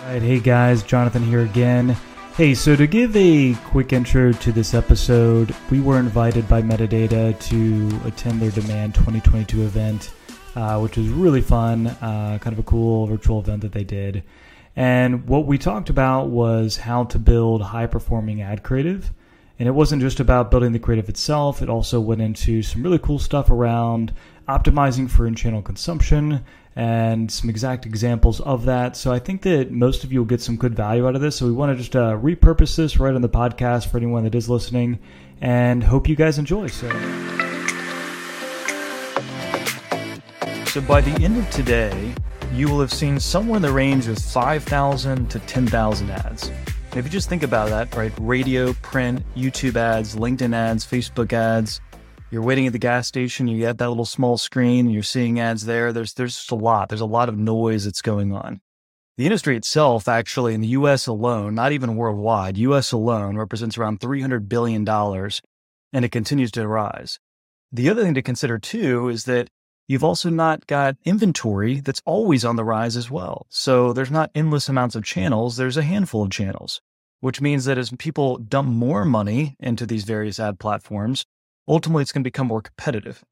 All right, hey guys, Jonathan here again. Hey, so to give a quick intro to this episode, we were invited by Metadata to attend their Demand 2022 event, uh, which was really fun, uh, kind of a cool virtual event that they did. And what we talked about was how to build high performing ad creative. And it wasn't just about building the creative itself, it also went into some really cool stuff around optimizing for in channel consumption and some exact examples of that. So I think that most of you will get some good value out of this. So we want to just uh, repurpose this right on the podcast for anyone that is listening and hope you guys enjoy. So. So by the end of today, you will have seen somewhere in the range of 5,000 to 10,000 ads. And if you just think about that, right? Radio, print, YouTube ads, LinkedIn ads, Facebook ads, you're waiting at the gas station, you get that little small screen, and you're seeing ads there. There's there's just a lot. There's a lot of noise that's going on. The industry itself, actually, in the US alone, not even worldwide, US alone represents around $300 billion, and it continues to rise. The other thing to consider too is that you've also not got inventory that's always on the rise as well. So there's not endless amounts of channels, there's a handful of channels, which means that as people dump more money into these various ad platforms, ultimately it's going to become more competitive.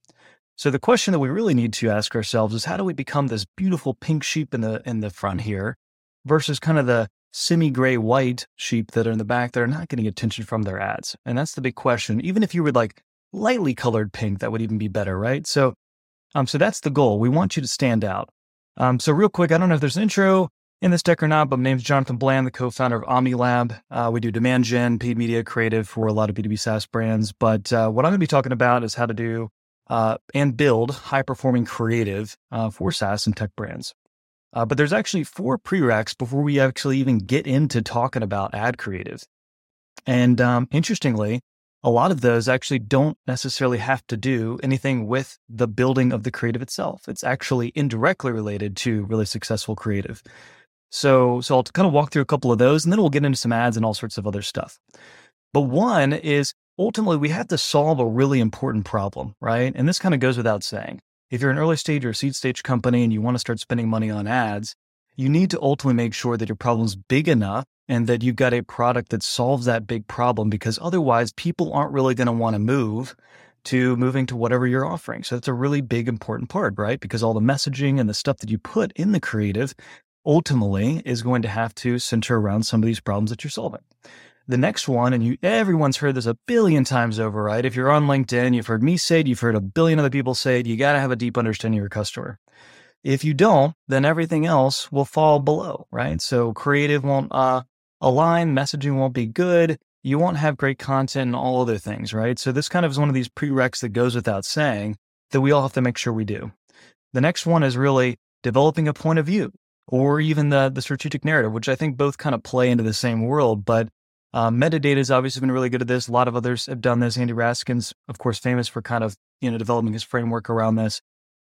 So the question that we really need to ask ourselves is how do we become this beautiful pink sheep in the in the front here versus kind of the semi-gray white sheep that are in the back that are not getting attention from their ads. And that's the big question. Even if you were like lightly colored pink, that would even be better, right? So um so that's the goal. We want you to stand out. Um so real quick, I don't know if there's an intro in this deck or not, but my name is Jonathan Bland, the co-founder of OmniLab. Uh, we do demand gen, paid media, creative for a lot of B2B SaaS brands. But uh, what I'm going to be talking about is how to do uh, and build high-performing creative uh, for SaaS and tech brands. Uh, but there's actually four prereqs before we actually even get into talking about ad creative. And um, interestingly, a lot of those actually don't necessarily have to do anything with the building of the creative itself. It's actually indirectly related to really successful creative. So, so I'll kind of walk through a couple of those and then we'll get into some ads and all sorts of other stuff. But one is ultimately we have to solve a really important problem, right? And this kind of goes without saying. If you're an early stage or a seed stage company and you want to start spending money on ads, you need to ultimately make sure that your problem's big enough and that you've got a product that solves that big problem because otherwise people aren't really going to want to move to moving to whatever you're offering. So that's a really big important part, right? Because all the messaging and the stuff that you put in the creative ultimately is going to have to center around some of these problems that you're solving. The next one, and you everyone's heard this a billion times over, right? If you're on LinkedIn, you've heard me say it, you've heard a billion other people say it, you got to have a deep understanding of your customer. If you don't, then everything else will fall below, right? So creative won't uh, align, messaging won't be good, you won't have great content and all other things, right? So this kind of is one of these prereqs that goes without saying that we all have to make sure we do. The next one is really developing a point of view or even the the strategic narrative, which I think both kind of play into the same world. But uh, metadata has obviously been really good at this. A lot of others have done this. Andy Raskin's, of course, famous for kind of you know developing his framework around this.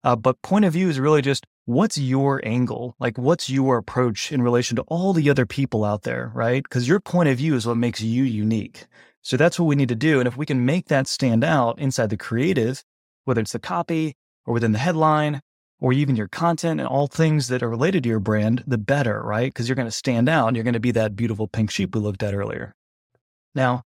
Uh, but point of view is really just what's your angle? Like, what's your approach in relation to all the other people out there, right? Because your point of view is what makes you unique. So that's what we need to do. And if we can make that stand out inside the creative, whether it's the copy or within the headline or even your content and all things that are related to your brand, the better, right? Because you're going to stand out and you're going to be that beautiful pink sheep we looked at earlier. Now,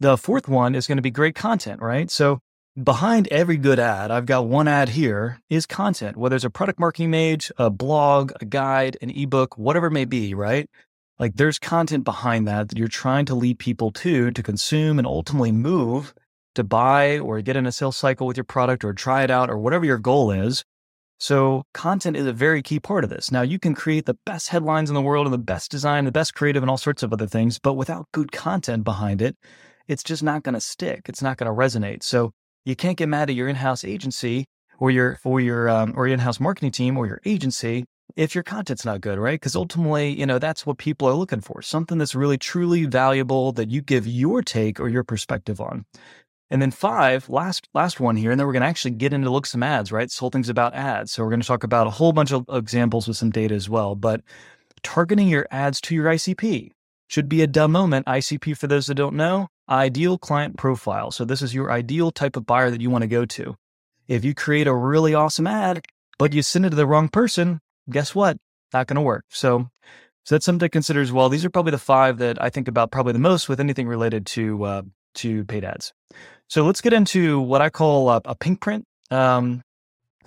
the fourth one is going to be great content, right? So behind every good ad, I've got one ad here is content, whether it's a product marketing page, a blog, a guide, an ebook, whatever it may be, right? Like there's content behind that that you're trying to lead people to, to consume and ultimately move to buy or get in a sales cycle with your product or try it out or whatever your goal is. So content is a very key part of this. Now you can create the best headlines in the world and the best design, the best creative and all sorts of other things, but without good content behind it, it's just not going to stick. It's not going to resonate. So you can't get mad at your in-house agency or your or your um, or your in-house marketing team or your agency if your content's not good, right? Because ultimately, you know, that's what people are looking for. Something that's really truly valuable that you give your take or your perspective on. And then five, last last one here, and then we're going to actually get into look some ads, right? This whole thing's about ads. So we're going to talk about a whole bunch of examples with some data as well. But targeting your ads to your ICP should be a dumb moment. ICP, for those that don't know, ideal client profile. So this is your ideal type of buyer that you want to go to. If you create a really awesome ad, but you send it to the wrong person, guess what? Not going to work. So So that's something to consider as well. These are probably the five that I think about probably the most with anything related to uh, to paid ads. So let's get into what I call a, a pink print. Um,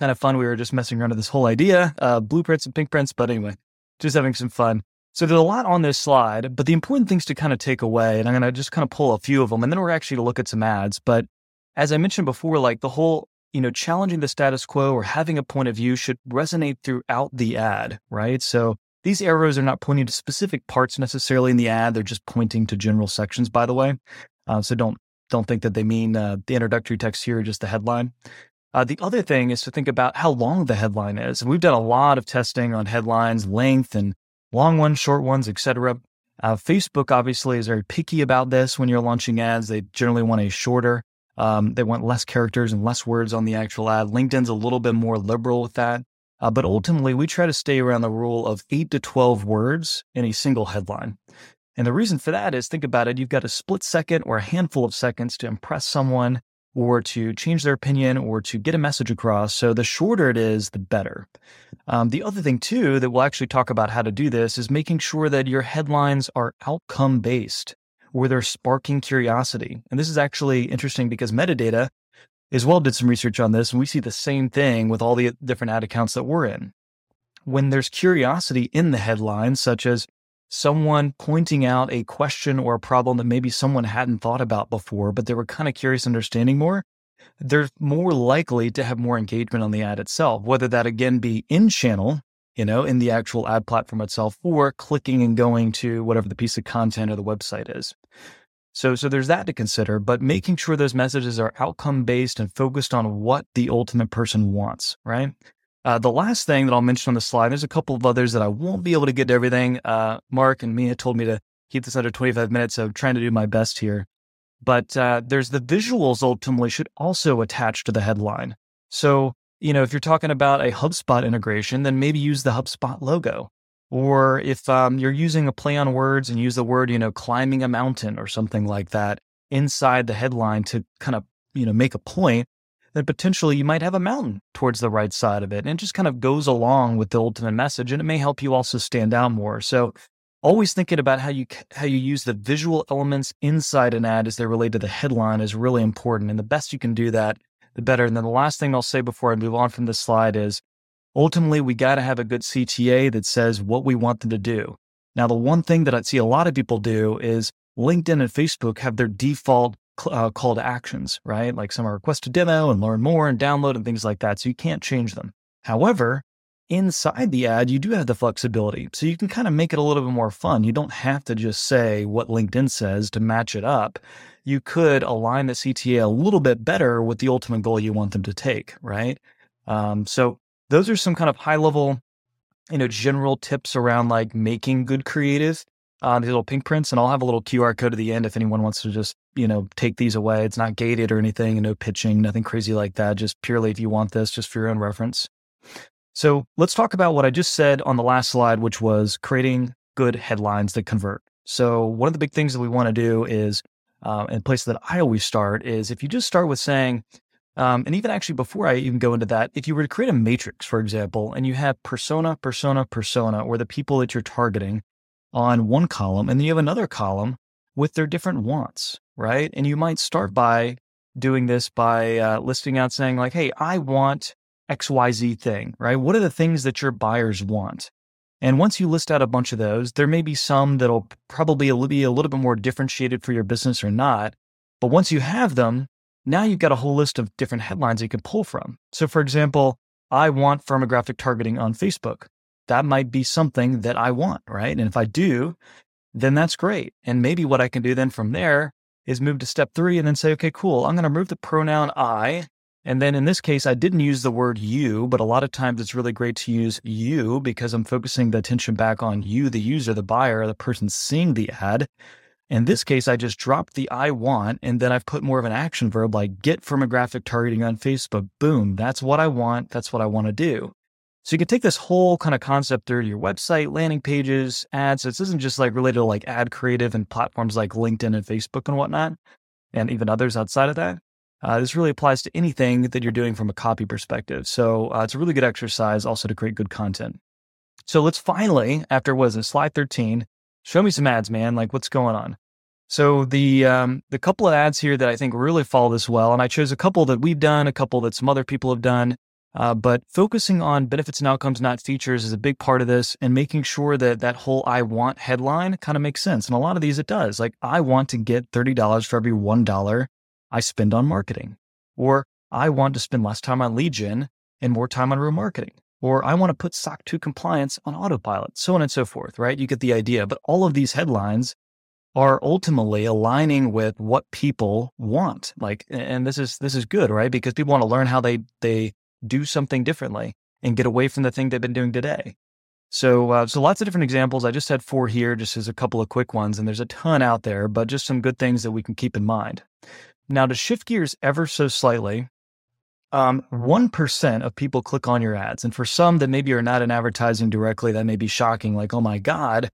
kind of fun. We were just messing around with this whole idea, uh, blueprints and pink prints. But anyway, just having some fun. So there's a lot on this slide, but the important things to kind of take away, and I'm going to just kind of pull a few of them, and then we're actually to look at some ads. But as I mentioned before, like the whole, you know, challenging the status quo or having a point of view should resonate throughout the ad, right? So these arrows are not pointing to specific parts necessarily in the ad; they're just pointing to general sections. By the way, uh, so don't don't think that they mean uh, the introductory text here, just the headline. Uh, the other thing is to think about how long the headline is. And we've done a lot of testing on headlines, length, and long ones, short ones, etc. Uh, Facebook obviously is very picky about this when you're launching ads. They generally want a shorter. Um, they want less characters and less words on the actual ad. LinkedIn's a little bit more liberal with that. Uh, but ultimately, we try to stay around the rule of 8 to 12 words in a single headline. And the reason for that is think about it, you've got a split second or a handful of seconds to impress someone or to change their opinion or to get a message across. So the shorter it is, the better. Um, the other thing, too, that we'll actually talk about how to do this is making sure that your headlines are outcome based, where they're sparking curiosity. And this is actually interesting because metadata as well did some research on this, and we see the same thing with all the different ad accounts that we're in. When there's curiosity in the headline, such as someone pointing out a question or a problem that maybe someone hadn't thought about before, but they were kind of curious understanding more, they're more likely to have more engagement on the ad itself, whether that again be in channel, you know, in the actual ad platform itself, or clicking and going to whatever the piece of content or the website is. So, so there's that to consider, but making sure those messages are outcome based and focused on what the ultimate person wants, right? Uh, the last thing that I'll mention on the slide, there's a couple of others that I won't be able to get to everything. Uh, Mark and Mia told me to keep this under 25 minutes, so I'm trying to do my best here. But uh, there's the visuals ultimately should also attach to the headline. So, you know, if you're talking about a HubSpot integration, then maybe use the HubSpot logo. Or if um, you're using a play on words and use the word, you know, climbing a mountain or something like that inside the headline to kind of, you know, make a point, then potentially you might have a mountain towards the right side of it. And it just kind of goes along with the ultimate message and it may help you also stand out more. So always thinking about how you how you use the visual elements inside an ad as they relate to the headline is really important. And the best you can do that, the better. And then the last thing I'll say before I move on from this slide is ultimately we got to have a good CTA that says what we want them to do. Now, the one thing that I see a lot of people do is LinkedIn and Facebook have their default uh, call to actions, right? Like some are request to demo and learn more and download and things like that. So you can't change them. However, inside the ad, you do have the flexibility. So you can kind of make it a little bit more fun. You don't have to just say what LinkedIn says to match it up. You could align the CTA a little bit better with the ultimate goal you want them to take, right? Um, so those are some kind of high level, you know, general tips around like making good creative uh, these little pink prints, and I'll have a little QR code at the end if anyone wants to just, you know, take these away. It's not gated or anything, no pitching, nothing crazy like that. Just purely if you want this, just for your own reference. So let's talk about what I just said on the last slide, which was creating good headlines that convert. So one of the big things that we want to do is, uh, and place that I always start is if you just start with saying, um, and even actually before I even go into that, if you were to create a matrix, for example, and you have persona, persona, persona, or the people that you're targeting, on one column, and then you have another column with their different wants, right? And you might start by doing this by uh, listing out saying, like, hey, I want XYZ thing, right? What are the things that your buyers want? And once you list out a bunch of those, there may be some that'll probably be a little bit more differentiated for your business or not. But once you have them, now you've got a whole list of different headlines you can pull from. So, for example, I want firmographic targeting on Facebook that might be something that I want, right? And if I do, then that's great. And maybe what I can do then from there is move to step three and then say, okay, cool. I'm going to remove the pronoun I. And then in this case, I didn't use the word you, but a lot of times it's really great to use you because I'm focusing the attention back on you, the user, the buyer, the person seeing the ad. In this case, I just dropped the I want, and then I've put more of an action verb like get firmographic targeting on Facebook. Boom. That's what I want. That's what I want to do. So you can take this whole kind of concept through to your website, landing pages, ads. So this isn't just like related to like ad creative and platforms like LinkedIn and Facebook and whatnot, and even others outside of that. Uh, this really applies to anything that you're doing from a copy perspective. So uh, it's a really good exercise also to create good content. So let's finally, after was it slide 13, show me some ads, man. Like what's going on? So the um, the couple of ads here that I think really follow this well, and I chose a couple that we've done, a couple that some other people have done. Uh, but focusing on benefits and outcomes, not features, is a big part of this, and making sure that that whole "I want" headline kind of makes sense. And a lot of these it does. Like I want to get thirty dollars for every one dollar I spend on marketing, or I want to spend less time on lead gen and more time on remarketing or I want to put SOC 2 compliance on autopilot, so on and so forth, right? You get the idea. But all of these headlines are ultimately aligning with what people want. Like, and this is, this is good, right? Because people want to learn how they, they do something differently and get away from the thing they've been doing today. So, uh, so lots of different examples. I just had four here, just as a couple of quick ones, and there's a ton out there, but just some good things that we can keep in mind. Now, to shift gears ever so slightly, um, 1% of people click on your ads. And for some that maybe are not in advertising directly, that may be shocking. Like, oh my God,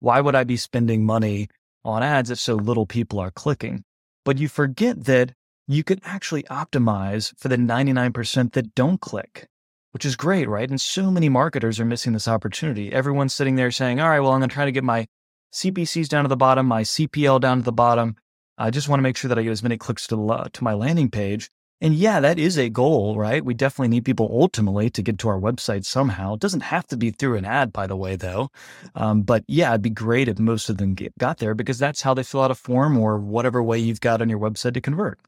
why would I be spending money on ads if so little people are clicking? But you forget that you can actually optimize for the 99% that don't click, which is great, right? And so many marketers are missing this opportunity. Everyone's sitting there saying, all right, well, I'm going to try to get my CPCs down to the bottom, my CPL down to the bottom. I just want to make sure that I get as many clicks to, to my landing page. And yeah, that is a goal, right? We definitely need people ultimately to get to our website somehow. It doesn't have to be through an ad, by the way, though. Um, but yeah, it'd be great if most of them get, got there because that's how they fill out a form or whatever way you've got on your website to convert.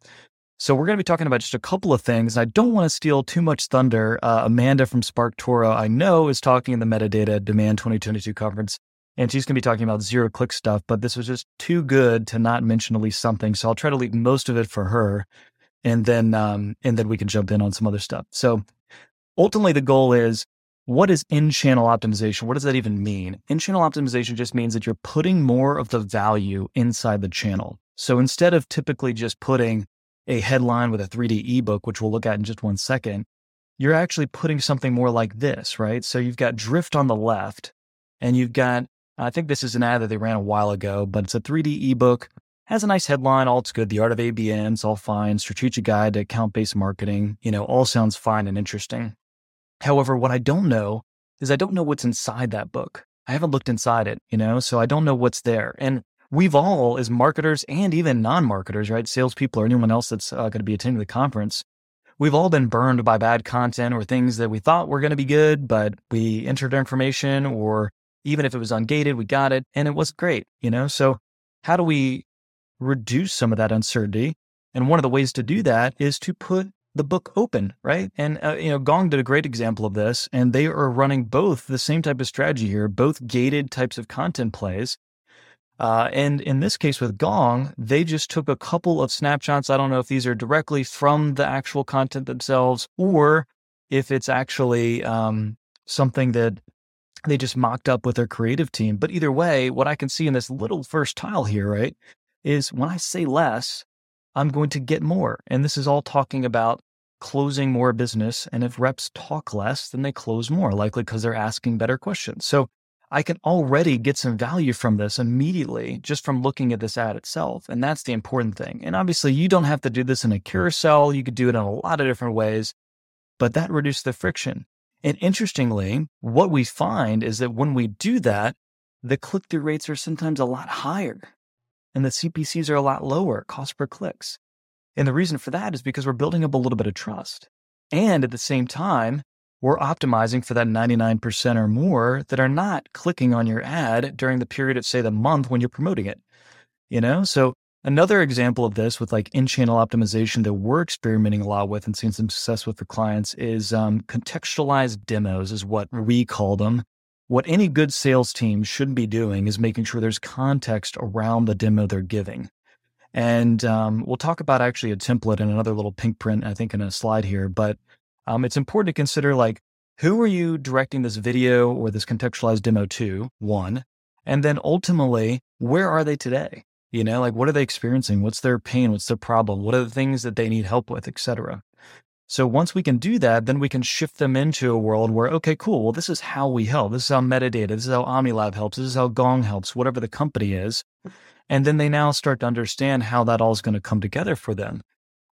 So we're going to be talking about just a couple of things. I don't want to steal too much thunder. Uh, Amanda from SparkToro, I know, is talking in the metadata demand 2022 conference, and she's going to be talking about zero click stuff. But this was just too good to not mention at least something. So I'll try to leave most of it for her and then um, and then we can jump in on some other stuff. So ultimately, the goal is what is in channel optimization? What does that even mean? In channel optimization just means that you're putting more of the value inside the channel. So instead of typically just putting a headline with a 3D ebook, which we'll look at in just one second, you're actually putting something more like this, right? So you've got drift on the left, and you've got, I think this is an ad that they ran a while ago, but it's a 3D ebook has a nice headline. All it's good. The art of ABM. It's all fine. Strategic guide to account based marketing. You know, all sounds fine and interesting. However, what I don't know is I don't know what's inside that book. I haven't looked inside it, you know, so I don't know what's there. And we've all, as marketers and even non marketers, right? Salespeople or anyone else that's uh, going to be attending the conference, we've all been burned by bad content or things that we thought were going to be good, but we entered information or even if it was ungated, we got it and it wasn't great, you know? So how do we reduce some of that uncertainty. And one of the ways to do that is to put the book open, right? And uh, you know, Gong did a great example of this, and they are running both the same type of strategy here, both gated types of content plays. Uh, and in this case with Gong, they just took a couple of snapshots. I don't know if these are directly from the actual content themselves or if it's actually um, something that they just mocked up with their creative team. But either way, what I can see in this little first tile here, right, is when I say less, I'm going to get more. And this is all talking about closing more business. And if reps talk less, then they close more, likely because they're asking better questions. So I can already get some value from this immediately just from looking at this ad itself. And that's the important thing. And obviously, you don't have to do this in a carousel. You could do it in a lot of different ways, but that reduces the friction. And interestingly, what we find is that when we do that, the click through rates are sometimes a lot higher and the CPCs are a lot lower, cost per clicks. And the reason for that is because we're building up a little bit of trust. And at the same time, we're optimizing for that 99% or more that are not clicking on your ad during the period of, say, the month when you're promoting it. You know, so another example of this with like in channel optimization that we're experimenting a lot with and seeing some success with for clients is um, contextualized demos, is what we call them. What any good sales team should be doing is making sure there's context around the demo they're giving. And um, we'll talk about actually a template and another little pink print, I think, in a slide here. But um, it's important to consider like, who are you directing this video or this contextualized demo to? One. And then ultimately, where are they today? You know, like what are they experiencing? What's their pain? What's their problem? What are the things that they need help with, et cetera? So once we can do that, then we can shift them into a world where, okay, cool. Well, this is how we help. This is how metadata. This is how OmniLab helps. This is how Gong helps, whatever the company is. And then they now start to understand how that all is going to come together for them.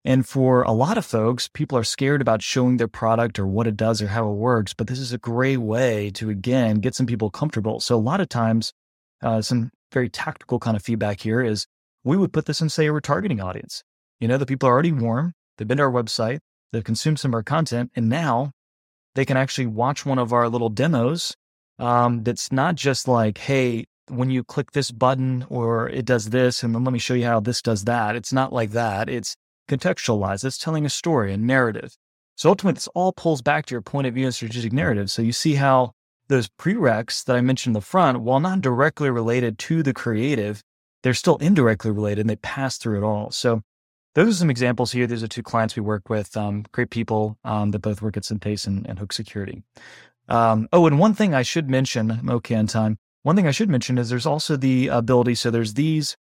And for a lot of folks, people are scared about showing their product or what it does or how it works. But this is a great way to, again, get some people comfortable. So a lot of times, uh, some very tactical kind of feedback here is we would put this in, say, a retargeting audience. You know, the people are already warm, they've been to our website, they've consumed some of our content, and now they can actually watch one of our little demos um, that's not just like, hey, when you click this button or it does this, and then let me show you how this does that. It's not like that. It's contextualized. It's telling a story, a narrative. So ultimately, this all pulls back to your point of view and strategic narrative. So you see how those prereqs that I mentioned in the front, while not directly related to the creative, they're still indirectly related and they pass through it all. So those are some examples here. These are two clients we work with, um, great people um, that both work at Synthace and, and Hook Security. Um, oh, and one thing I should mention, I'm okay on time. One thing I should mention is there's also the ability. So there's these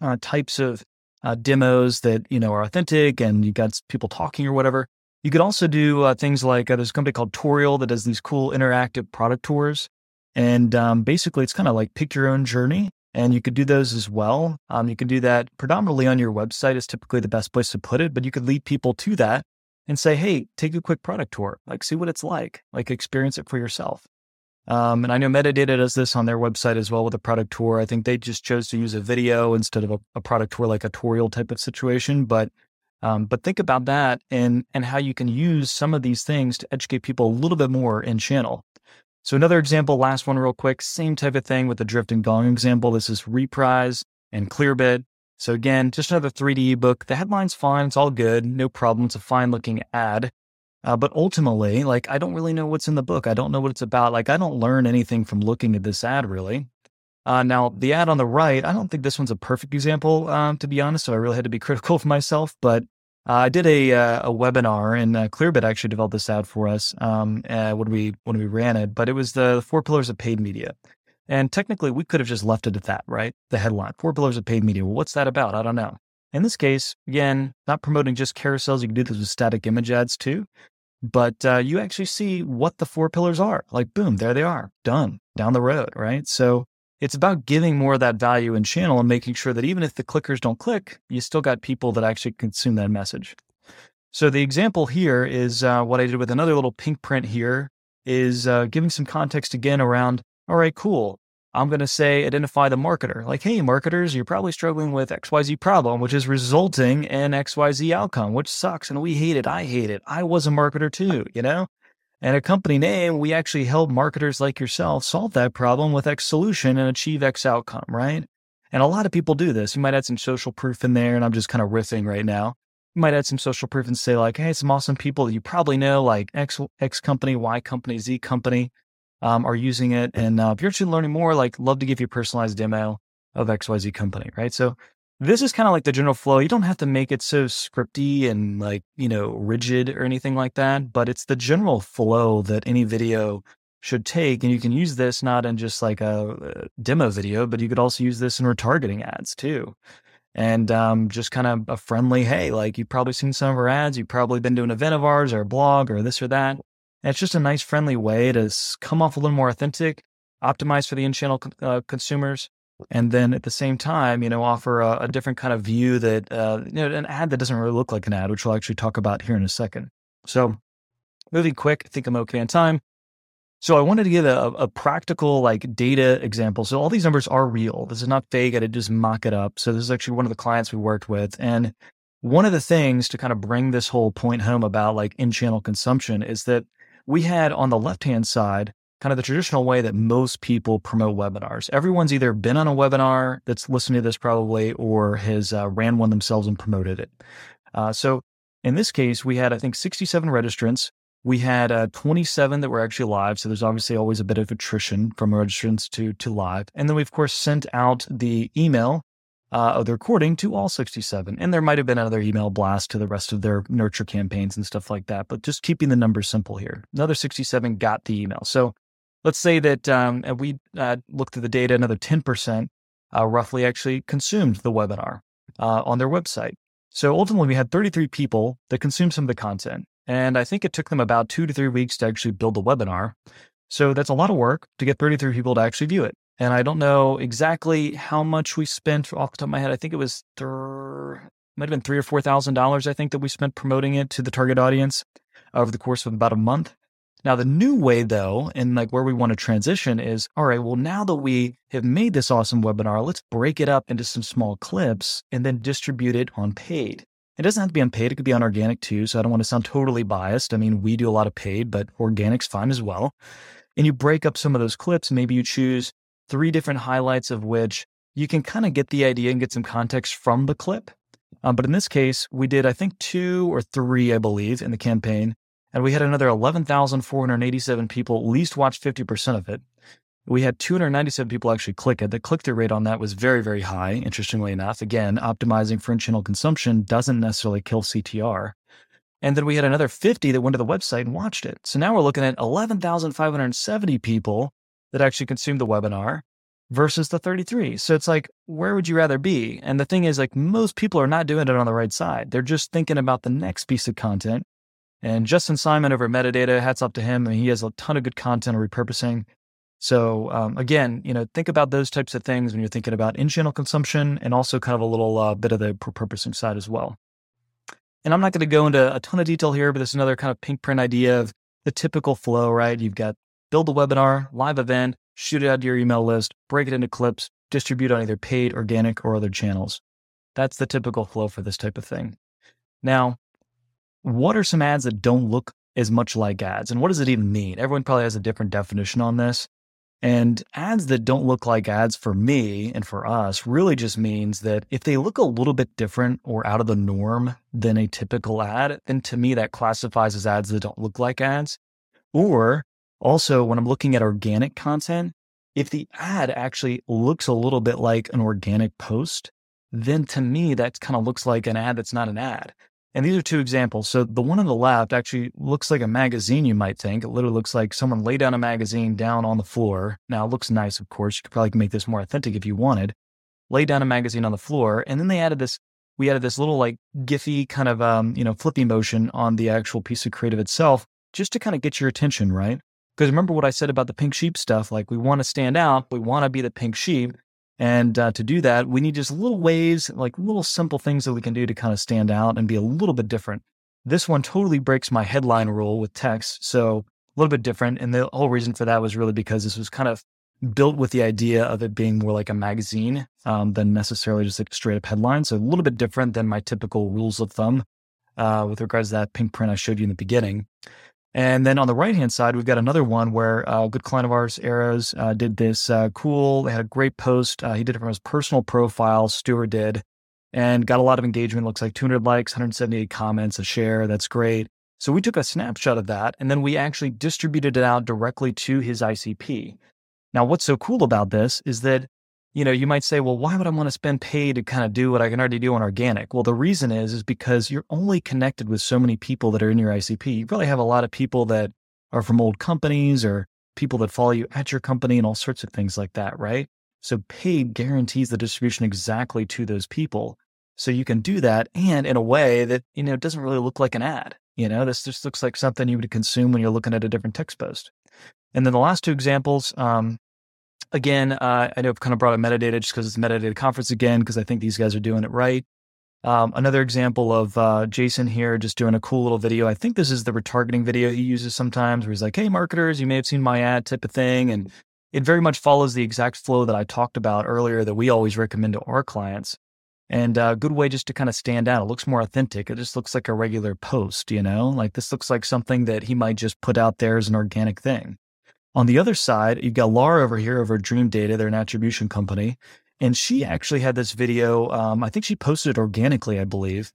uh, types of uh, demos that you know are authentic, and you got people talking or whatever. You could also do uh, things like uh, there's a company called Tourial that does these cool interactive product tours, and um, basically it's kind of like pick your own journey, and you could do those as well. Um, you can do that predominantly on your website is typically the best place to put it, but you could lead people to that and say, hey, take a quick product tour, like see what it's like, like experience it for yourself. Um, and I know Metadata does this on their website as well with a product tour. I think they just chose to use a video instead of a, a product tour, like a tutorial type of situation. But um, but think about that and and how you can use some of these things to educate people a little bit more in channel. So another example, last one real quick, same type of thing with the drift and gong example. This is Reprise and Clearbit. So again, just another 3D ebook. The headline's fine. It's all good. No problem. It's a fine looking ad. Uh, but ultimately, like, I don't really know what's in the book. I don't know what it's about. Like, I don't learn anything from looking at this ad, really. Uh, now, the ad on the right, I don't think this one's a perfect example, um, to be honest. So I really had to be critical of myself. But uh, I did a uh, a webinar, and uh, Clearbit actually developed this ad for us um, uh, when we when we ran it. But it was the four pillars of paid media, and technically, we could have just left it at that, right? The headline: four pillars of paid media. Well, what's that about? I don't know. In this case, again, not promoting just carousels. You can do this with static image ads too but uh, you actually see what the four pillars are. Like, boom, there they are, done down the road, right? So it's about giving more of that value in channel and making sure that even if the clickers don't click, you still got people that actually consume that message. So the example here is uh, what I did with another little pink print here is uh, giving some context again around, all right, cool. I'm going to say identify the marketer. Like, hey, marketers, you're probably struggling with XYZ problem, which is resulting in XYZ outcome, which sucks. And we hate it. I hate it. I was a marketer too, you know? And a company name, we actually help marketers like yourself solve that problem with X solution and achieve X outcome, right? And a lot of people do this. You might add some social proof in there, and I'm just kind of riffing right now. You might add some social proof and say, like, hey, some awesome people that you probably know, like X, X company, Y company, Z company um, are using it. And uh, if you're interested in learning more, like love to give you a personalized demo of XYZ company, right? So this is kind of like the general flow. You don't have to make it so scripty and like, you know, rigid or anything like that, but it's the general flow that any video should take. And you can use this not in just like a, demo video, but you could also use this in retargeting ads too. And um, just kind of a friendly, hey, like you've probably seen some of our ads. You've probably been to an event of ours or a blog or this or that. And it's just a nice, friendly way to come off a little more authentic, optimize for the in-channel uh, consumers, and then at the same time, you know, offer a, a different kind of view that, uh, you know, an ad that doesn't really look like an ad, which we'll actually talk about here in a second. So, moving quick, I think I'm okay on time. So I wanted to give a, a, practical like data example. So all these numbers are real. This is not fake. I didn't just mock it up. So this is actually one of the clients we worked with. And one of the things to kind of bring this whole point home about like in-channel consumption is that we had on the left hand side kind of the traditional way that most people promote webinars. Everyone's either been on a webinar that's listening to this probably or has uh, ran one themselves and promoted it. Uh, so in this case, we had, I think, 67 registrants. We had uh, 27 that were actually live. So there's obviously always a bit of attrition from registrants to, to live. And then we, of course, sent out the email uh, of the recording to all 67. And there might have been another email blast to the rest of their nurture campaigns and stuff like that. But just keeping the numbers simple here. Another 67 got the email. So let's say that um, we uh, looked at the data, another 10% uh, roughly actually consumed the webinar uh, on their website. So ultimately, we had 33 people that consumed some of the content. And I think it took them about two to three weeks to actually build the webinar. So that's a lot of work to get 33 people to actually view it. And I don't know exactly how much we spent off the top of my head. I think it was, might have been three or four thousand dollars, I think, that we spent promoting it to the target audience over the course of about a month. Now, the new way though, and like where we want to transition is, all right, well, now that we have made this awesome webinar, let's break it up into some small clips and then distribute it on paid. It doesn't have to be on paid. It could be on organic too. So I don't want to sound totally biased. I mean, we do a lot of paid, but organic's fine as well. And you break up some of those clips. Maybe you choose three different highlights of which you can kind of get the idea and get some context from the clip. Um, but in this case, we did, I think, two or three, I believe, in the campaign. And we had another 11,487 people at least watch 50% of it. We had 297 people actually click it. The click through rate on that was very, very high, interestingly enough. Again, optimizing for in channel consumption doesn't necessarily kill CTR. And then we had another 50 that went to the website and watched it. So now we're looking at 11,570 people that actually consumed the webinar versus the 33. So it's like, where would you rather be? And the thing is, like, most people are not doing it on the right side. They're just thinking about the next piece of content. And Justin Simon over Metadata, hats off to him. I mean, he has a ton of good content on repurposing. So um, again, you know, think about those types of things when you're thinking about in-channel consumption and also kind of a little uh, bit of the repurposing side as well. And I'm not going to go into a ton of detail here, but this is another kind of pink print idea of the typical flow, right? You've got build a webinar, live event, shoot it out to your email list, break it into clips, distribute on either paid, organic, or other channels. That's the typical flow for this type of thing. Now, what are some ads that don't look as much like ads? And what does it even mean? Everyone probably has a different definition on this. And ads that don't look like ads for me and for us really just means that if they look a little bit different or out of the norm than a typical ad, then to me that classifies as ads that don't look like ads. Or also, when I'm looking at organic content, if the ad actually looks a little bit like an organic post, then to me that kind of looks like an ad that's not an ad. And these are two examples. So the one on the left actually looks like a magazine, you might think. It literally looks like someone laid down a magazine down on the floor. Now, it looks nice, of course. You could probably make this more authentic if you wanted. Lay down a magazine on the floor. And then they added this, we added this little like Giphy kind of, um, you know, flippy motion on the actual piece of creative itself just to kind of get your attention, right? Because remember what I said about the pink sheep stuff? Like we want to stand out. We want to be the pink sheep. And uh, to do that, we need just little ways, like little simple things that we can do to kind of stand out and be a little bit different. This one totally breaks my headline rule with text. So a little bit different. And the whole reason for that was really because this was kind of built with the idea of it being more like a magazine um, than necessarily just a straight up headline. So a little bit different than my typical rules of thumb uh, with regards to that pink print I showed you in the beginning. And then on the right hand side, we've got another one where uh, a good client of ours, Arrows, uh, did this uh, cool. They had a great post. Uh, he did it from his personal profile. Stuart did, and got a lot of engagement. Looks like 200 likes, 178 comments, a share. That's great. So we took a snapshot of that, and then we actually distributed it out directly to his ICP. Now, what's so cool about this is that you know, you might say, well, why would I want to spend pay to kind of do what I can already do on organic? Well, the reason is, is because you're only connected with so many people that are in your ICP. You probably have a lot of people that are from old companies or people that follow you at your company and all sorts of things like that, right? So paid guarantees the distribution exactly to those people. So you can do that and in a way that, you know, doesn't really look like an ad. You know, this just looks like something you would consume when you're looking at a different text post. And then the last two examples, um, again, uh, I know I've kind of brought up metadata just because it's metadata conference again, because I think these guys are doing it right. Um, another example of uh, Jason here just doing a cool little video. I think this is the retargeting video he uses sometimes where he's like, hey, marketers, you may have seen my ad type of thing. And it very much follows the exact flow that I talked about earlier that we always recommend to our clients. And a uh, good way just to kind of stand out. It looks more authentic. It just looks like a regular post, you know? Like this looks like something that he might just put out there as an organic thing. On the other side, you've got Laura over here over Dreamdata, they're an attribution company. And she actually had this video. Um, I think she posted it organically, I believe.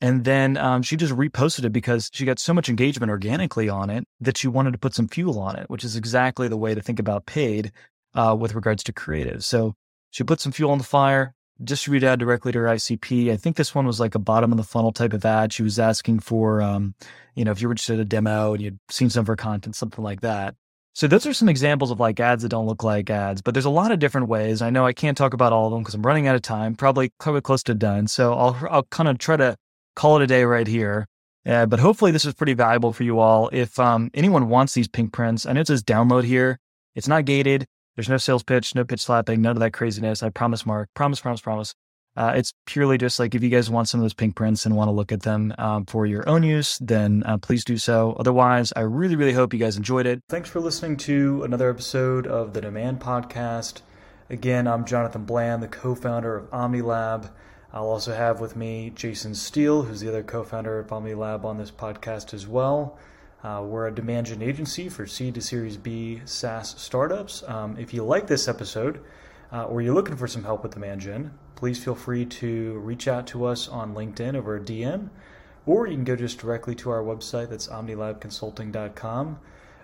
And then um, she just reposted it because she got so much engagement organically on it that she wanted to put some fuel on it, which is exactly the way to think about paid uh, with regards to creative. So she put some fuel on the fire, distribute ad directly to her ICP. I think this one was like a bottom of the funnel type of ad. She was asking for, um, you know, if you were interested in a demo and you'd seen some of her content, something like that. So those are some examples of like ads that don't look like ads, but there's a lot of different ways. I know I can't talk about all of them because I'm running out of time, probably probably close to done. So I'll I'll kind of try to call it a day right here. Uh, but hopefully this is pretty valuable for you all. If um, anyone wants these pink prints, I know it says download here. It's not gated. There's no sales pitch, no pitch slapping, none of that craziness. I promise, Mark. Promise, promise, promise. Uh, it's purely just like if you guys want some of those pink prints and want to look at them um, for your own use, then uh, please do so. Otherwise, I really, really hope you guys enjoyed it. Thanks for listening to another episode of the Demand Podcast. Again, I'm Jonathan Bland, the co founder of OmniLab. I'll also have with me Jason Steele, who's the other co founder of OmniLab on this podcast as well. Uh, we're a demand gen agency for seed to Series B SaaS startups. Um, if you like this episode, uh, or you're looking for some help with the gen, please feel free to reach out to us on LinkedIn over a DM, or you can go just directly to our website that's omnilabconsulting.com.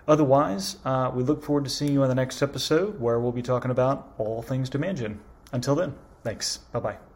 Otherwise, uh, we look forward to seeing you on the next episode where we'll be talking about all things demand gen. Until then, thanks. Bye bye.